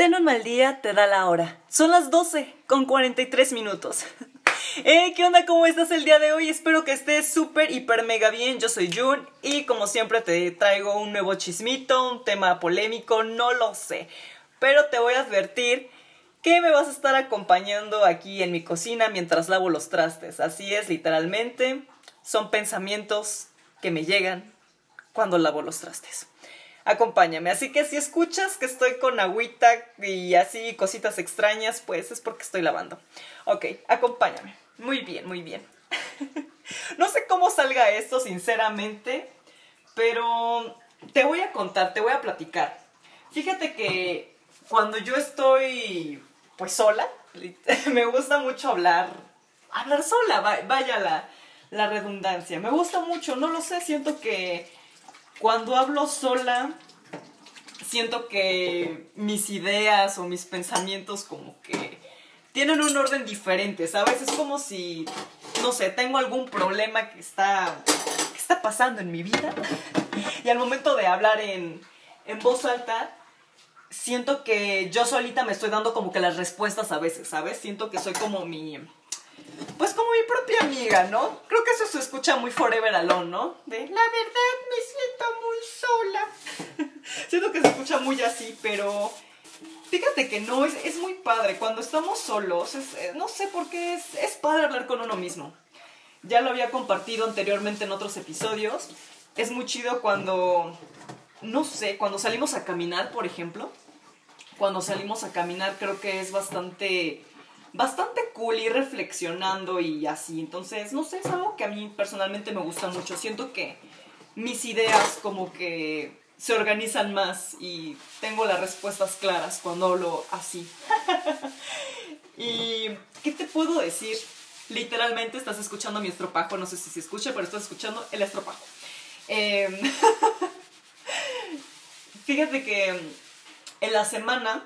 Ten un mal día, te da la hora. Son las 12 con 43 minutos. ¿qué onda? ¿Cómo estás el día de hoy? Espero que estés súper, hiper, mega bien. Yo soy Jun y como siempre te traigo un nuevo chismito, un tema polémico, no lo sé. Pero te voy a advertir que me vas a estar acompañando aquí en mi cocina mientras lavo los trastes. Así es, literalmente. Son pensamientos que me llegan cuando lavo los trastes acompáñame. Así que si escuchas que estoy con agüita y así cositas extrañas, pues es porque estoy lavando. Ok, acompáñame. Muy bien, muy bien. no sé cómo salga esto, sinceramente, pero te voy a contar, te voy a platicar. Fíjate que cuando yo estoy pues sola, me gusta mucho hablar, hablar sola, vaya la, la redundancia. Me gusta mucho, no lo sé, siento que cuando hablo sola, siento que mis ideas o mis pensamientos como que tienen un orden diferente, ¿sabes? Es como si, no sé, tengo algún problema que está, que está pasando en mi vida y al momento de hablar en, en voz alta, siento que yo solita me estoy dando como que las respuestas a veces, ¿sabes? Siento que soy como mi como mi propia amiga, ¿no? Creo que eso se escucha muy forever alone, ¿no? De, la verdad me siento muy sola. siento que se escucha muy así, pero fíjate que no, es, muy padre. Cuando estamos solos, eh, no sé por qué es, es padre hablar con uno mismo. Ya lo había compartido anteriormente en otros episodios. Es muy chido cuando, no sé, cuando salimos a caminar, por ejemplo. Cuando salimos a caminar creo que es bastante bastante cool ir reflexionando y así. Entonces, no sé, es algo que a mí personalmente me gusta mucho. Siento que mis ideas como que se organizan más y tengo las respuestas claras cuando hablo así. y, ¿qué te puedo decir? Literalmente estás escuchando mi estropajo, no sé si se escucha, pero estás escuchando el estropajo. Em, fíjate que en la semana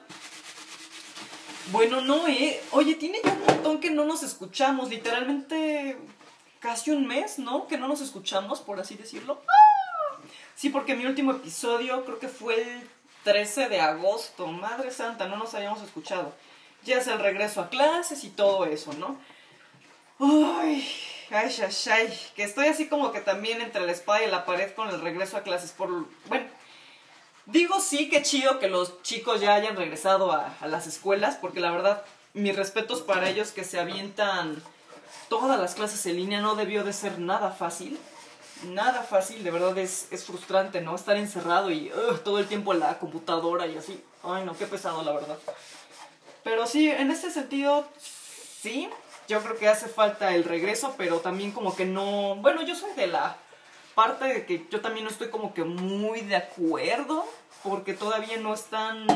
bueno, no, eh. Oye, tiene ya un montón que no nos escuchamos, literalmente casi un mes, ¿no? Que no nos escuchamos, por así decirlo. Sí, porque mi último episodio creo que fue el 13 de agosto. Madre santa, no nos habíamos escuchado. Ya es el regreso a clases y todo eso, ¿no? Ay, ay, ay, ay. Que estoy así como que también entre la espada y la pared con el regreso a clases. Por, bueno, Digo sí, que chido que los chicos ya hayan regresado a, las escuelas, porque la verdad, mis respetos para ellos que se avientan todas las clases en línea no debió de ser nada fácil. Nada fácil, de verdad es, es frustrante, ¿no? Estar encerrado y todo el tiempo en la computadora y así. Ay, no, qué pesado, la verdad. Pero sí, en este sentido, sí, yo creo que hace falta el regreso, pero también como que no... Bueno, yo soy de la parte de que yo también no estoy como que muy de acuerdo, porque todavía no están,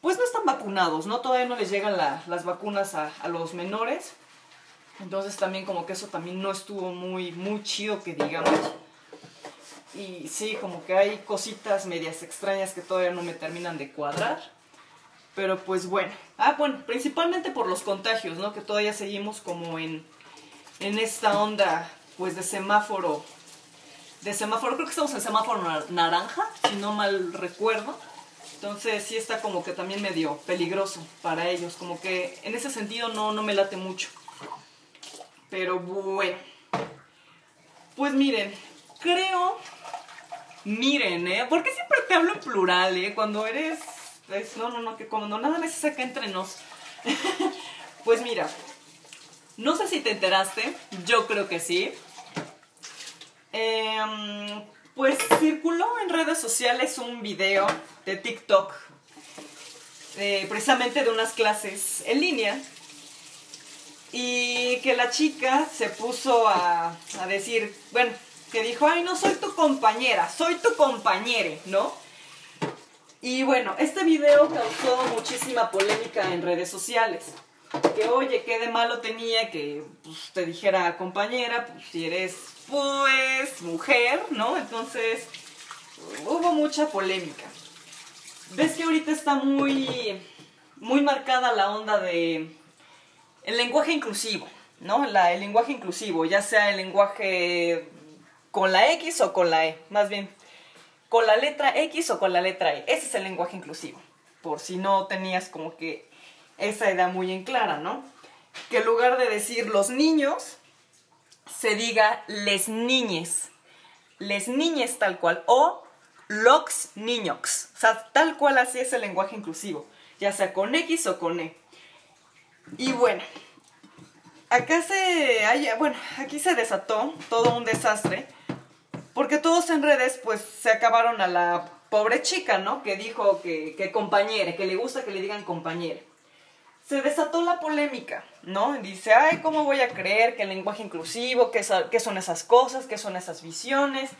pues no están vacunados, ¿no? Todavía no les llegan las vacunas a, los menores. Entonces también como que eso también no estuvo muy, muy chido que digamos. Y sí, como que hay cositas medias extrañas que todavía no me terminan de cuadrar. Pero pues bueno. Ah, bueno, principalmente por los contagios, ¿no? Que todavía seguimos como en, en esta onda, pues de semáforo de semáforo, creo que estamos en semáforo naranja, si no mal recuerdo. Entonces sí está como que también medio peligroso para ellos, como que en ese sentido no, no me late mucho. Pero bueno. Pues miren, creo... Miren, ¿eh? Porque siempre te hablo en plural, ¿eh? Cuando eres... no, no, no, que cuando nada me se saca entre nos. pues mira, no sé si te enteraste, yo creo que sí. Em, pues circuló en redes sociales un video de TikTok, eh, precisamente de unas clases en línea, y que la chica se puso a, a decir, bueno, que dijo, ay, no soy tu compañera, soy tu compañere, ¿no? Y bueno, este video causó muchísima polémica en redes sociales. Que oye, qué de malo tenía que pues, te dijera compañera, pues si eres pues mujer, ¿no? Entonces hubo mucha polémica. Ves que ahorita está muy, muy marcada la onda de el lenguaje inclusivo, ¿no? La, el lenguaje inclusivo, ya sea el lenguaje con la X o con la E, más bien con la letra X o con la letra E. Ese es el lenguaje inclusivo. por si no tenías como que esa idea muy en clara, ¿no? Que en lugar de decir los niños, se diga les niñes, les niñes tal cual, o los niños, o sea, tal cual así es el lenguaje inclusivo, ya sea con X o con E. Y bueno, acá se, bueno, aquí se desató todo un desastre, porque todos en redes pues se acabaron a la pobre chica, ¿no? Que dijo que, que compañere, que le gusta que le digan compañere. Se desató la polémica, ¿no? Dice, ay, ¿cómo voy a creer que el lenguaje inclusivo, qué, son esas cosas, qué son esas visiones?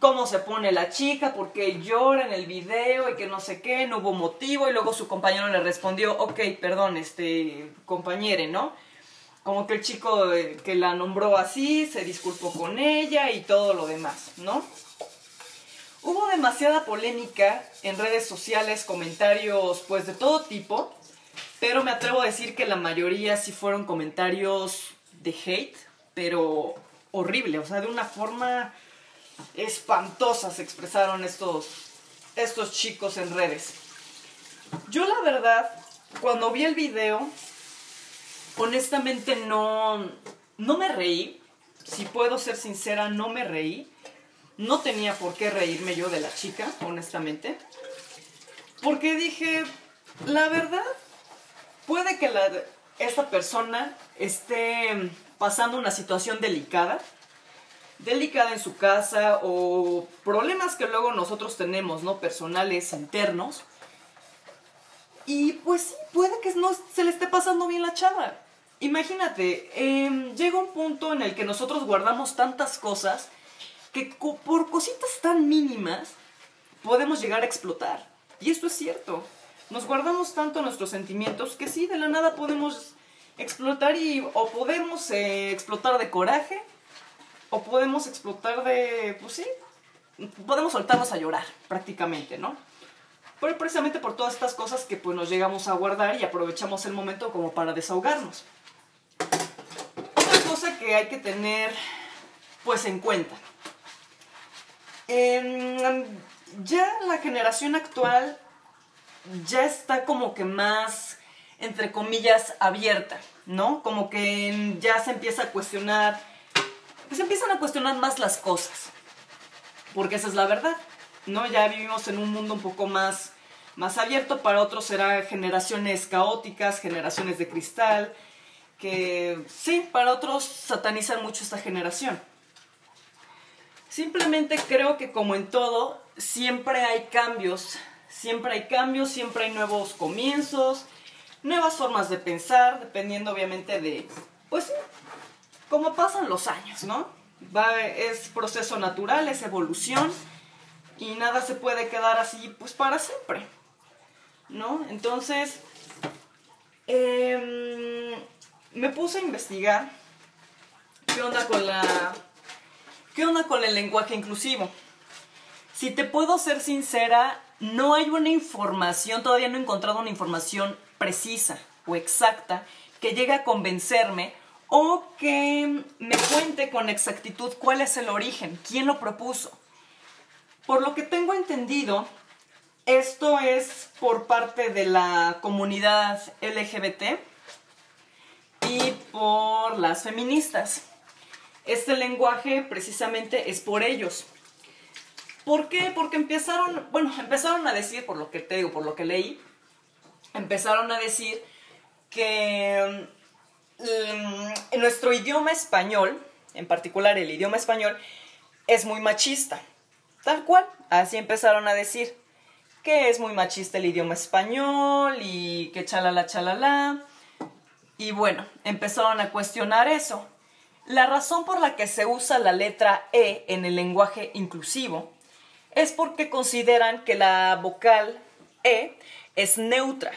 cómo se pone la chica, por qué llora en el video y que no sé qué, no hubo motivo y luego su compañero le respondió, ok, perdón, este, compañere, ¿no? Como que el chico eh, que la nombró así se disculpó con ella y todo lo demás, ¿no? Hubo demasiada polémica en redes sociales, comentarios pues de todo tipo, pero me atrevo a decir que la mayoría sí fueron comentarios de hate, pero horrible, o sea, de una forma espantosa se expresaron estos, estos chicos en redes. Yo la verdad, cuando vi el video, honestamente no, no me reí. Si puedo ser sincera, no me reí. No tenía por qué reírme yo de la chica, honestamente. Porque dije, la verdad, puede que esta persona esté pasando una situación delicada delicada en su casa o problemas que luego nosotros tenemos, ¿no? Personales, internos. Y pues sí, puede que no se le esté pasando bien la chava. Imagínate, em, llega un punto en el que nosotros guardamos tantas cosas que por cositas tan mínimas podemos llegar a explotar. Y esto es cierto. Nos guardamos tanto nuestros sentimientos que sí, de la nada podemos explotar y o podemos eh, explotar de coraje o podemos explotar de, pues sí, podemos soltarnos a llorar prácticamente, ¿no? Pero precisamente por todas estas cosas que pues nos llegamos a guardar y aprovechamos el momento como para desahogarnos. Otra cosa que hay que tener pues en cuenta. ya la generación actual ya está como que más, entre comillas, abierta, ¿no? Como que ya se empieza a cuestionar pues empiezan a cuestionar más las cosas. Porque esa es la verdad, ¿no? Ya vivimos en un mundo un poco más, más abierto, para otros será generaciones caóticas, generaciones de cristal, que sí, para otros satanizan mucho esta generación. Simplemente creo que como en todo, siempre hay cambios, siempre hay cambios, siempre hay nuevos comienzos, nuevas formas de pensar, dependiendo obviamente de, pues como pasan los años, ¿no? Va, es proceso natural, es evolución y nada se puede quedar así pues para siempre, ¿no? Entonces, em, me puse a investigar qué onda con la... ¿Qué onda con el lenguaje inclusivo? Si te puedo ser sincera, no hay una información, todavía no he encontrado una información precisa o exacta que llegue a convencerme o que me cuente con exactitud cuál es el origen, quién lo propuso. Por lo que tengo entendido, esto es por parte de la comunidad LGBT y por las feministas. Este lenguaje precisamente es por ellos. ¿Por qué? Porque empezaron, bueno, empezaron a decir, por lo que te digo, por lo que leí, empezaron a decir que mm, nuestro idioma español, en particular el idioma español, es muy machista. Tal cual, así empezaron a decir que es muy machista el idioma español y que chalala chalala. Y bueno, empezaron a cuestionar eso. La razón por la que se usa la letra E en el lenguaje inclusivo es porque consideran que la vocal E es neutra.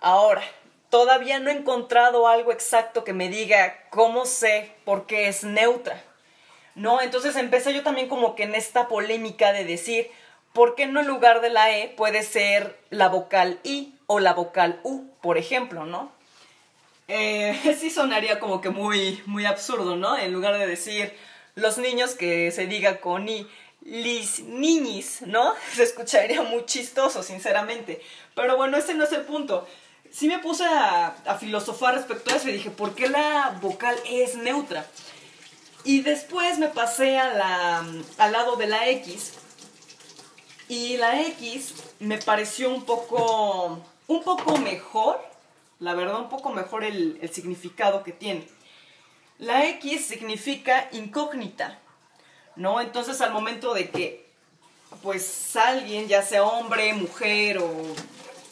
Ahora, todavía no he encontrado algo exacto que me diga cómo sé por qué es neutra. ¿No? Entonces empecé yo también como que en esta polémica de decir, ¿por qué no en lugar de la E puede ser la vocal I o la vocal U, por ejemplo, ¿no? Eh, sí sonaría como que muy, muy absurdo, ¿no? En lugar de decir los niños que se diga con I, lis niñis, ¿no? Se escucharía muy chistoso, sinceramente. Pero bueno, ese no es el punto. Sí me puse a, filosofar respecto a eso y dije, ¿por qué la vocal es neutra? Y después me pasé a al lado de la X. Y la X me pareció un poco, un poco mejor, la verdad, un poco mejor el significado que tiene. La X significa incógnita, ¿no? Entonces al momento de que pues alguien, ya sea hombre, mujer o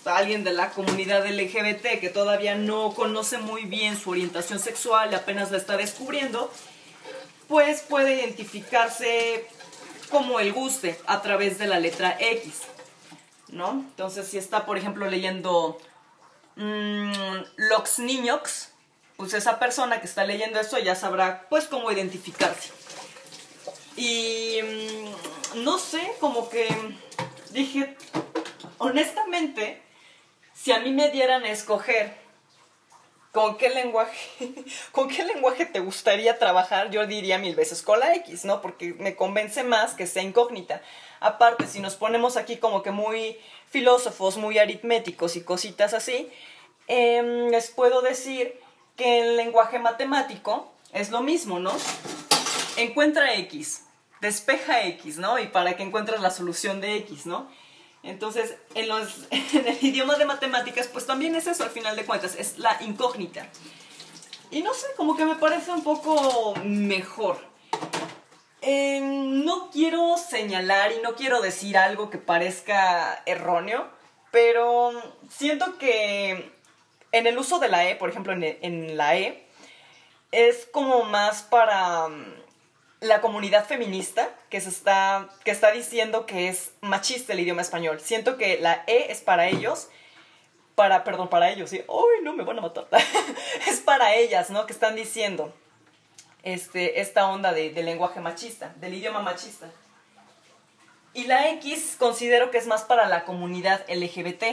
alguien de la comunidad LGBT que todavía no conoce muy bien su orientación sexual y apenas la está descubriendo, pues puede identificarse como el guste a través de la letra X, ¿no? Entonces si está, por ejemplo, leyendo mmm, Lox pues esa persona que está leyendo esto ya sabrá pues cómo identificarse. Y mm, no sé, como que dije, honestamente, si a mí me dieran a escoger con qué lenguaje, con qué lenguaje te gustaría trabajar, yo diría mil veces con la X, ¿no? Porque me convence más que sea incógnita. Aparte, si nos ponemos aquí como que muy filósofos, muy aritméticos y cositas así, em, les puedo decir que el lenguaje matemático es lo mismo, ¿no? Encuentra X, despeja X, ¿no? Y para que encuentres la solución de X, ¿no? Entonces, en, los, en el idioma de matemáticas, pues también es eso, al final de cuentas, es la incógnita. Y no sé, como que me parece un poco mejor. Em, no quiero señalar y no quiero decir algo que parezca erróneo, pero siento que en el uso de la E, por ejemplo, en, en la E, es como más para la comunidad feminista que, se está, que está diciendo que es machista el idioma español. Siento que la E es para ellos, para, perdón, para ellos, ¿sí? ¡Ay, no, me van a matar! es para ellas, ¿no? Que están diciendo este, esta onda de, de lenguaje machista, del idioma machista. Y la X considero que es más para la comunidad LGBT.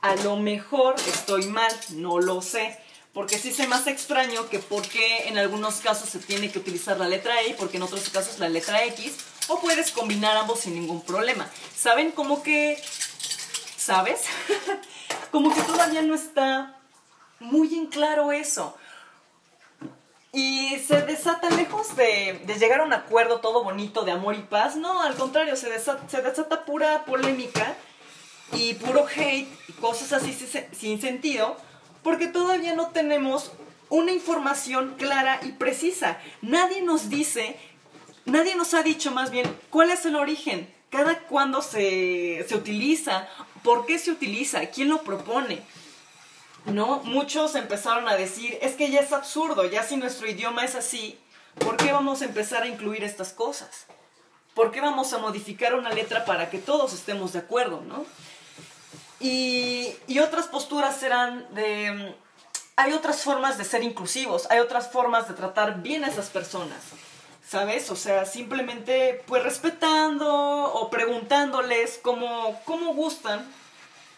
A lo mejor estoy mal, no lo sé. Porque sí se hace extraño que por qué en algunos casos se tiene que utilizar la letra E y porque en otros casos la letra X. O puedes combinar ambos sin ningún problema. ¿Saben cómo que... ¿Sabes? como que todavía no está muy en claro eso. Y se desata, lejos de, llegar a un acuerdo todo bonito de amor y paz, no, al contrario, se desata, se desata pura polémica y puro hate y cosas así sin sentido porque todavía no tenemos una información clara y precisa. Nadie nos dice, nadie nos ha dicho más bien cuál es el origen, cada cuándo se, se utiliza, por qué se utiliza, quién lo propone. ¿No? Muchos empezaron a decir, es que ya es absurdo, ya si nuestro idioma es así, ¿por qué vamos a empezar a incluir estas cosas? ¿Por qué vamos a modificar una letra para que todos estemos de acuerdo, ¿no? Y, otras posturas serán de... Hay otras formas de ser inclusivos, hay otras formas de tratar bien a esas personas, ¿sabes? O sea, simplemente pues respetando o preguntándoles cómo, cómo gustan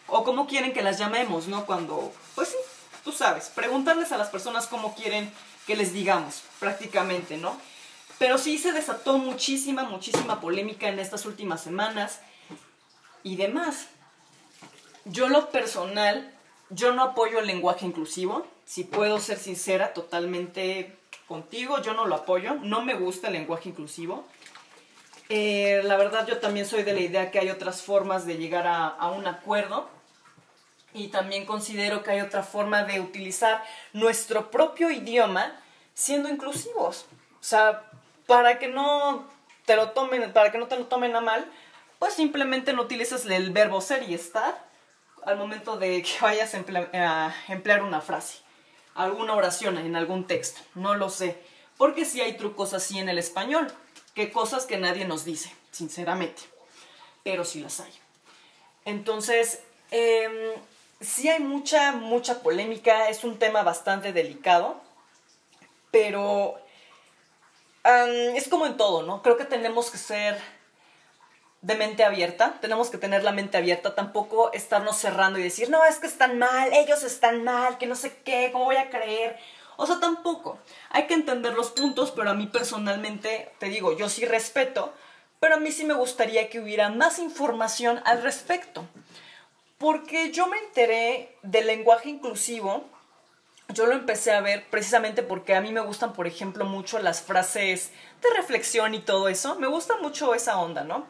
o cómo quieren que las llamemos, ¿no? Cuando, pues sí, tú sabes, preguntarles a las personas cómo quieren que les digamos, prácticamente, ¿no? Pero sí se desató muchísima, muchísima polémica en estas últimas semanas y demás. Yo lo personal, yo no apoyo el lenguaje inclusivo. Si puedo ser sincera totalmente contigo, yo no lo apoyo. No me gusta el lenguaje inclusivo. Eh, la verdad yo también soy de la idea que hay otras formas de llegar a, a un acuerdo. Y también considero que hay otra forma de utilizar nuestro propio idioma siendo inclusivos. O sea, para que no te lo tomen, para que no te lo tomen a mal, pues simplemente no utilices el verbo ser y estar al momento de que vayas a emplear, una frase, alguna oración en algún texto, no lo sé, porque sí hay trucos así en el español, que cosas que nadie nos dice, sinceramente, pero sí las hay. Entonces, eh, sí hay mucha, mucha polémica, es un tema bastante delicado, pero es como en todo, ¿no? Creo que tenemos que ser de mente abierta, tenemos que tener la mente abierta, tampoco estarnos cerrando y decir, no, es que están mal, ellos están mal, que no sé qué, ¿cómo voy a creer? O sea, tampoco. Hay que entender los puntos, pero a mí personalmente, te digo, yo sí respeto pero a mí sí me gustaría que hubiera más información al respecto. Porque yo me enteré del lenguaje inclusivo, yo lo empecé a ver precisamente porque a mí me gustan, por ejemplo, mucho las frases de reflexión y todo eso. Me gusta mucho esa onda, ¿no?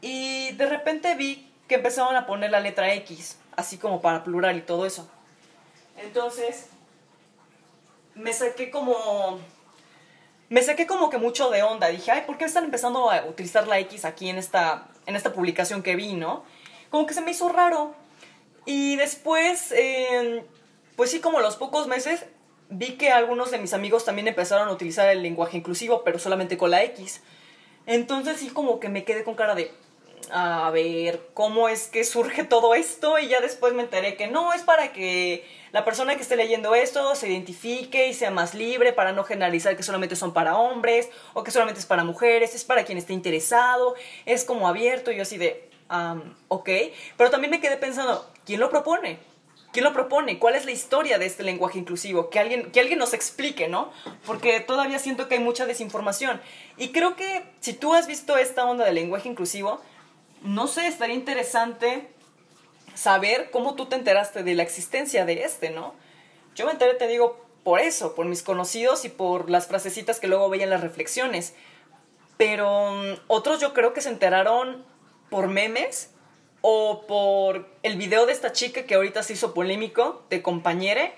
Y de repente vi que empezaron a poner la letra X, así como para plural y todo eso. Entonces, me saqué como... Me saqué como que mucho de onda. Dije, ay, ¿por qué están empezando a utilizar la X aquí en esta, en esta publicación que vi, no? Como que se me hizo raro. Y después, eh, pues sí, como los pocos meses, vi que algunos de mis amigos también empezaron a utilizar el lenguaje inclusivo, pero solamente con la X. Entonces sí como que me quedé con cara de, a ver, ¿cómo es que surge todo esto? Y ya después me enteré que no, es para que la persona que esté leyendo esto se identifique y sea más libre para no generalizar que solamente son para hombres o que solamente es para mujeres, es para quien esté interesado, es como abierto y yo así de, ok, pero también me quedé pensando, ¿quién lo propone? ¿Quién lo propone? ¿Cuál es la historia de este lenguaje inclusivo? Que alguien, que alguien nos explique, ¿no? Porque todavía siento que hay mucha desinformación. Y creo que si tú has visto esta onda del lenguaje inclusivo, no sé, estaría interesante saber cómo tú te enteraste de la existencia de este, ¿no? Yo me enteré, te digo, por eso, por mis conocidos y por las frasecitas que luego veía en las reflexiones. Pero mm, otros yo creo que se enteraron por memes o por el video de esta chica que ahorita se hizo polémico, de compañere.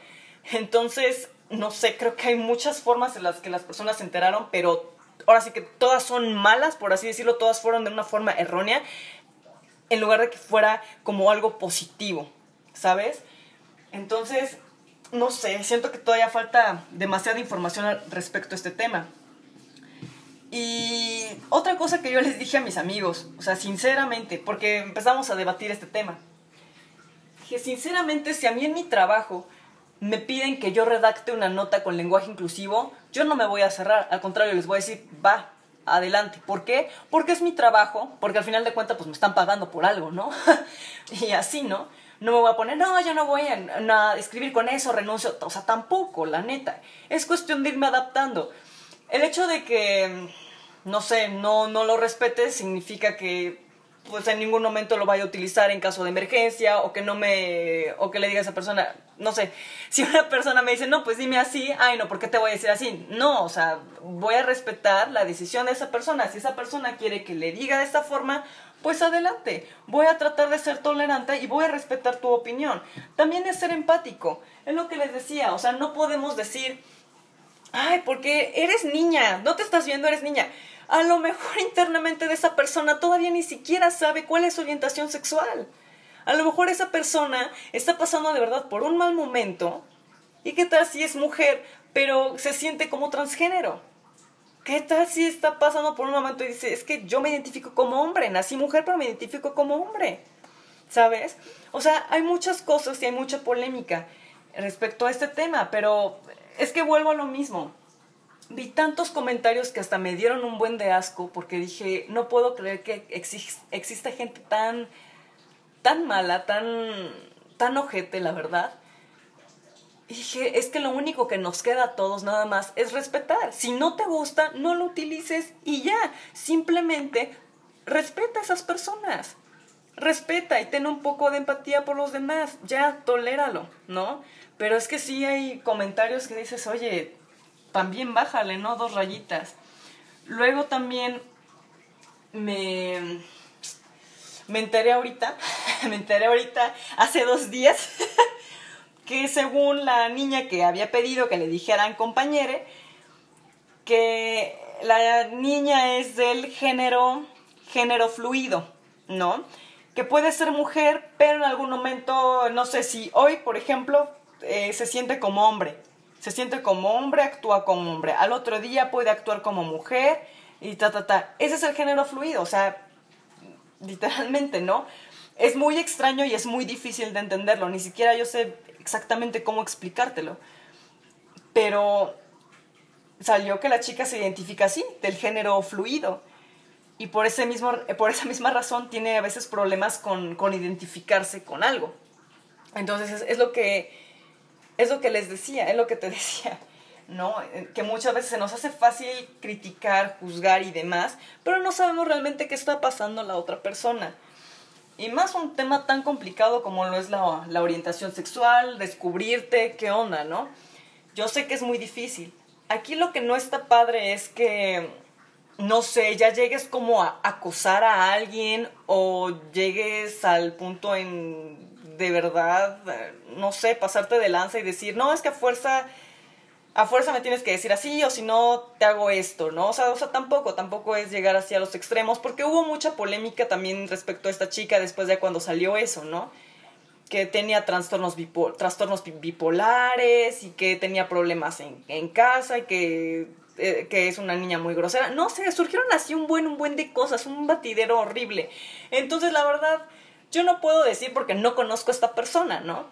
Entonces, no sé, creo que hay muchas formas en las que las personas se enteraron, pero ahora sí que todas son malas, por así decirlo, todas fueron de una forma errónea, en lugar de que fuera como algo positivo, ¿sabes? Entonces, no sé, siento que todavía falta demasiada información respecto a este tema. Y otra cosa que yo les dije a mis amigos, o sea, sinceramente, porque empezamos a debatir este tema, que sinceramente si a mí en mi trabajo me piden que yo redacte una nota con lenguaje inclusivo, yo no me voy a cerrar, al contrario, les voy a decir, va, adelante. ¿Por qué? Porque es mi trabajo, porque al final de cuentas pues me están pagando por algo, ¿no? y así, ¿no? No me voy a poner, no, yo no voy a, escribir con eso, renuncio, o sea, tampoco, la neta. Es cuestión de irme adaptando. El hecho de que, no sé, no, no lo respete significa que pues en ningún momento lo vaya a utilizar en caso de emergencia o que no me o que le diga a esa persona, no sé, si una persona me dice, "No, pues dime así", ay, no, ¿por qué te voy a decir así? No, o sea, voy a respetar la decisión de esa persona. Si esa persona quiere que le diga de esta forma, pues adelante. Voy a tratar de ser tolerante y voy a respetar tu opinión. También es ser empático. Es lo que les decía, o sea, no podemos decir, "Ay, porque eres niña, no te estás viendo, eres niña." a lo mejor internamente de esa persona todavía ni siquiera sabe cuál es su orientación sexual. A lo mejor esa persona está pasando de verdad por un mal momento. ¿Y qué tal si es mujer, pero se siente como transgénero? ¿Qué tal si está pasando por un momento y dice, es que yo me identifico como hombre, nací mujer, pero me identifico como hombre? ¿Sabes? O sea, hay muchas cosas y hay mucha polémica respecto a este tema, pero es que vuelvo a lo mismo vi tantos comentarios que hasta me dieron un buen de asco porque dije, no puedo creer que existe gente tan, tan mala, tan, tan ojete, la verdad. Y dije, es que lo único que nos queda a todos nada más es respetar. Si no te gusta, no lo utilices y ya. Simplemente respeta a esas personas. Respeta y ten un poco de empatía por los demás. Ya, toléralo, ¿no? Pero es que sí hay comentarios que dices, oye, también bájale, ¿no? Dos rayitas. Luego también me, me enteré ahorita, me enteré ahorita, hace dos días, que según la niña que había pedido que le dijeran compañere, que la niña es del género, género fluido, ¿no? Que puede ser mujer, pero en algún momento, no sé si hoy, por ejemplo, eh, se siente como hombre se siente como hombre, actúa como hombre. Al otro día puede actuar como mujer y ta, ta, ta. Ese es el género fluido, o sea, literalmente, ¿no? Es muy extraño y es muy difícil de entenderlo. Ni siquiera yo sé exactamente cómo explicártelo. Pero salió que la chica se identifica así, del género fluido. Y por, ese mismo, por esa misma razón tiene a veces problemas con, con identificarse con algo. Entonces es, lo que es lo que les decía, es lo que te decía. ¿No? Eh, que muchas veces se nos hace fácil criticar, juzgar y demás, pero no sabemos realmente qué está pasando la otra persona. Y más un tema tan complicado como lo es la, la orientación sexual, descubrirte qué onda, ¿no? Yo sé que es muy difícil. Aquí lo que no está padre es que, no sé, ya llegues como a acosar a alguien o llegues al punto en de verdad, no sé, pasarte de lanza y decir, no, es que a fuerza a fuerza me tienes que decir así o si no te hago esto, ¿no? O sea, o sea, tampoco, tampoco es llegar así a los extremos porque hubo mucha polémica también respecto a esta chica después de cuando salió eso, ¿no? Que tenía trastornos, bipolares y que tenía problemas en, en casa y que, eh, que es una niña muy grosera. No sé, surgieron así un buen, un buen de cosas, un batidero horrible. Entonces, la verdad, yo no puedo decir porque no conozco a esta persona, ¿no?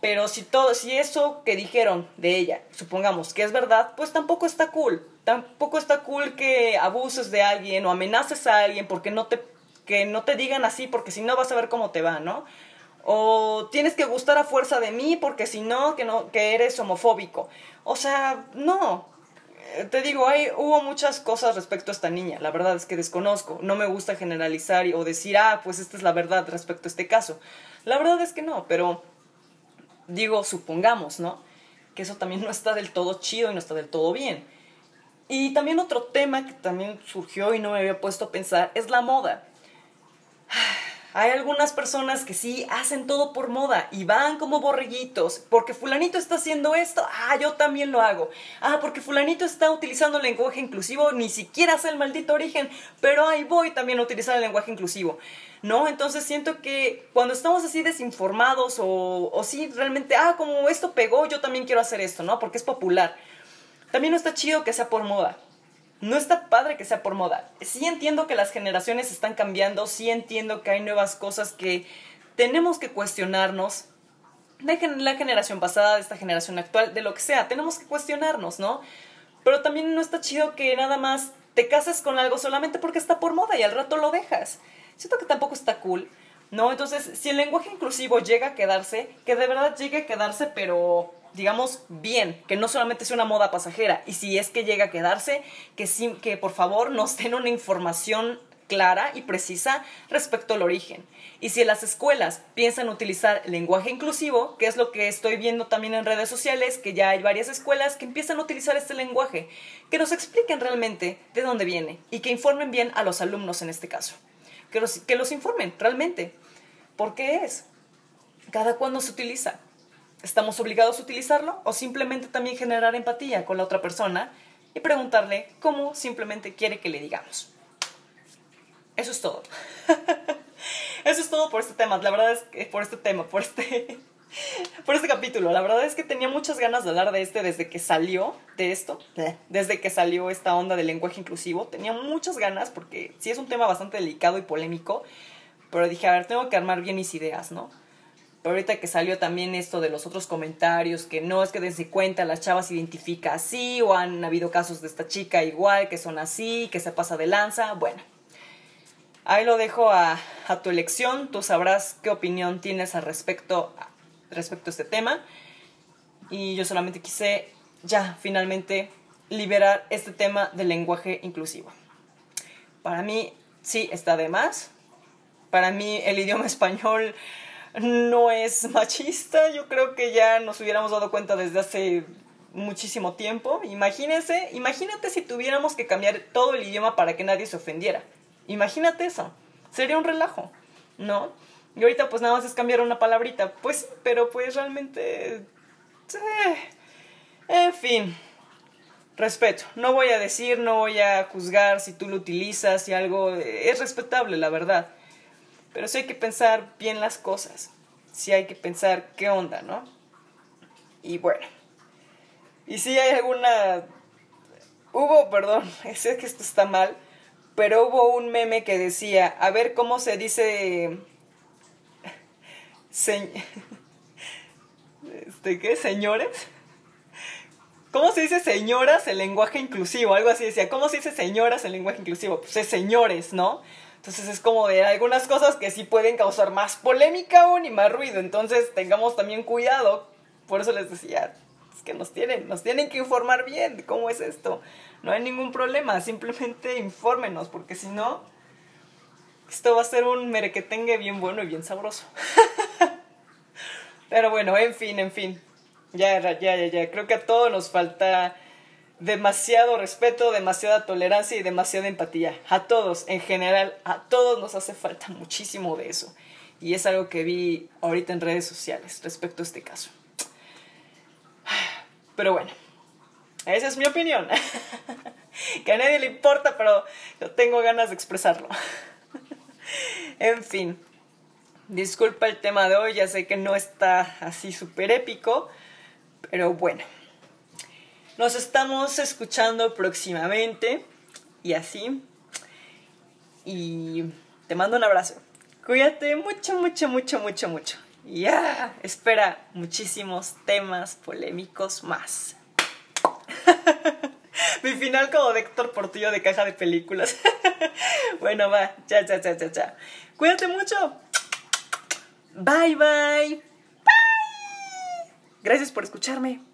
Pero si todo, si eso que dijeron de ella, supongamos que es verdad, pues tampoco está cool. Tampoco está cool que abuses de alguien o amenaces a alguien porque no te, que no te digan así, porque si no vas a ver cómo te va, ¿no? O tienes que gustar a fuerza de mí porque si no, que no, que eres homofóbico. O sea, no. Eh, te digo, hay, hubo muchas cosas respecto a esta niña. La verdad es que desconozco. No me gusta generalizar o decir, ah, pues esta es la verdad respecto a este caso. La verdad es que no, pero digo, supongamos, ¿no? Que eso también no está del todo chido y no está del todo bien. Y también otro tema que también surgió y no me había puesto a pensar es la moda. Hay algunas personas que sí hacen todo por moda y van como borreguitos. Porque fulanito está haciendo esto, ah, yo también lo hago. Ah, porque fulanito está utilizando el lenguaje inclusivo, ni siquiera sé el maldito origen, pero ahí voy también a utilizar el lenguaje inclusivo. ¿No? Entonces siento que cuando estamos así desinformados o, o sí realmente, ah, como esto pegó, yo también quiero hacer esto, ¿no? Porque es popular. También no está chido que sea por moda no está padre que sea por moda. Sí entiendo que las generaciones están cambiando, sí entiendo que hay nuevas cosas que tenemos que cuestionarnos. De la generación pasada, de esta generación actual, de lo que sea, tenemos que cuestionarnos, ¿no? Pero también no está chido que nada más te cases con algo solamente porque está por moda y al rato lo dejas. Siento que tampoco está cool, ¿no? Entonces, si el lenguaje inclusivo llega a quedarse, que de verdad llegue a quedarse, pero digamos, bien, que no solamente sea una moda pasajera, y si es que llega a quedarse, que, que por favor nos den una información clara y precisa respecto al origen. Y si las escuelas piensan utilizar lenguaje inclusivo, que es lo que estoy viendo también en redes sociales, que ya hay varias escuelas que empiezan a utilizar este lenguaje, que nos expliquen realmente de dónde viene y que informen bien a los alumnos en este caso. Que los, que los informen realmente. ¿Por qué es? ¿Cada cuándo se utiliza? ¿Estamos obligados a utilizarlo o simplemente también generar empatía con la otra persona y preguntarle cómo simplemente quiere que le digamos? Eso es todo. Eso es todo por este tema. La verdad es que por este tema, por este por este capítulo. La verdad es que tenía muchas ganas de hablar de este desde que salió de esto, desde que salió esta onda del lenguaje inclusivo. Tenía muchas ganas porque sí es un tema bastante delicado y polémico, pero dije, a ver, tengo que armar bien mis ideas, ¿no? ahorita que salió también esto de los otros comentarios, que no es que desde cuenta las chavas se identifica así, o han habido casos de esta chica igual, que son así, que se pasa de lanza, bueno. Ahí lo dejo a, tu elección, tú sabrás qué opinión tienes al respecto, respecto a este tema. Y yo solamente quise ya finalmente liberar este tema del lenguaje inclusivo. Para mí sí está de más. Para mí el idioma español no es machista. Yo creo que ya nos hubiéramos dado cuenta desde hace muchísimo tiempo. Imagínense, imagínate si tuviéramos que cambiar todo el idioma para que nadie se ofendiera. Imagínate eso. Sería un relajo, ¿no? Y ahorita pues nada más es cambiar una palabrita. Pues, pero pues realmente... en fin. Respeto. No voy a decir, no voy a juzgar si tú lo utilizas, y algo... Es respetable, la verdad. Pero sí hay que pensar bien las cosas. Sí hay que pensar qué onda, ¿no? Y bueno. Y si hay alguna... Hubo, perdón, sé que esto está mal, pero hubo un meme que decía, a ver cómo se dice... Este, ¿Qué? ¿Señores? ¿Cómo se dice señoras en lenguaje inclusivo? Algo así decía, ¿cómo se dice señoras en lenguaje inclusivo? Pues es señores, ¿no? Entonces es como de algunas cosas que sí pueden causar más polémica aún y más ruido. Entonces tengamos también cuidado. Por eso les decía, es que nos tienen, nos tienen que informar bien de cómo es esto. No hay ningún problema, simplemente infórmenos, porque si no, esto va a ser un merequetengue bien bueno y bien sabroso. Pero bueno, en fin, en fin. Ya, ya, ya, ya. Creo que a todos nos falta demasiado respeto, demasiada tolerancia y demasiada empatía. A todos, en general, a todos nos hace falta muchísimo de eso. Y es algo que vi ahorita en redes sociales respecto a este caso. Pero bueno, esa es mi opinión. que a nadie le importa, pero yo tengo ganas de expresarlo. en fin, disculpa el tema de hoy, ya sé que no está así súper épico, pero bueno. Nos estamos escuchando próximamente y así. Y te mando un abrazo. Cuídate mucho, mucho, mucho, mucho, mucho. Ya, espera muchísimos temas polémicos más. Mi final como de Héctor Portillo de caja de películas. bueno, va. Ya, ya, ya, ya, ya. Cuídate mucho. Bye, bye. Bye. Gracias por escucharme.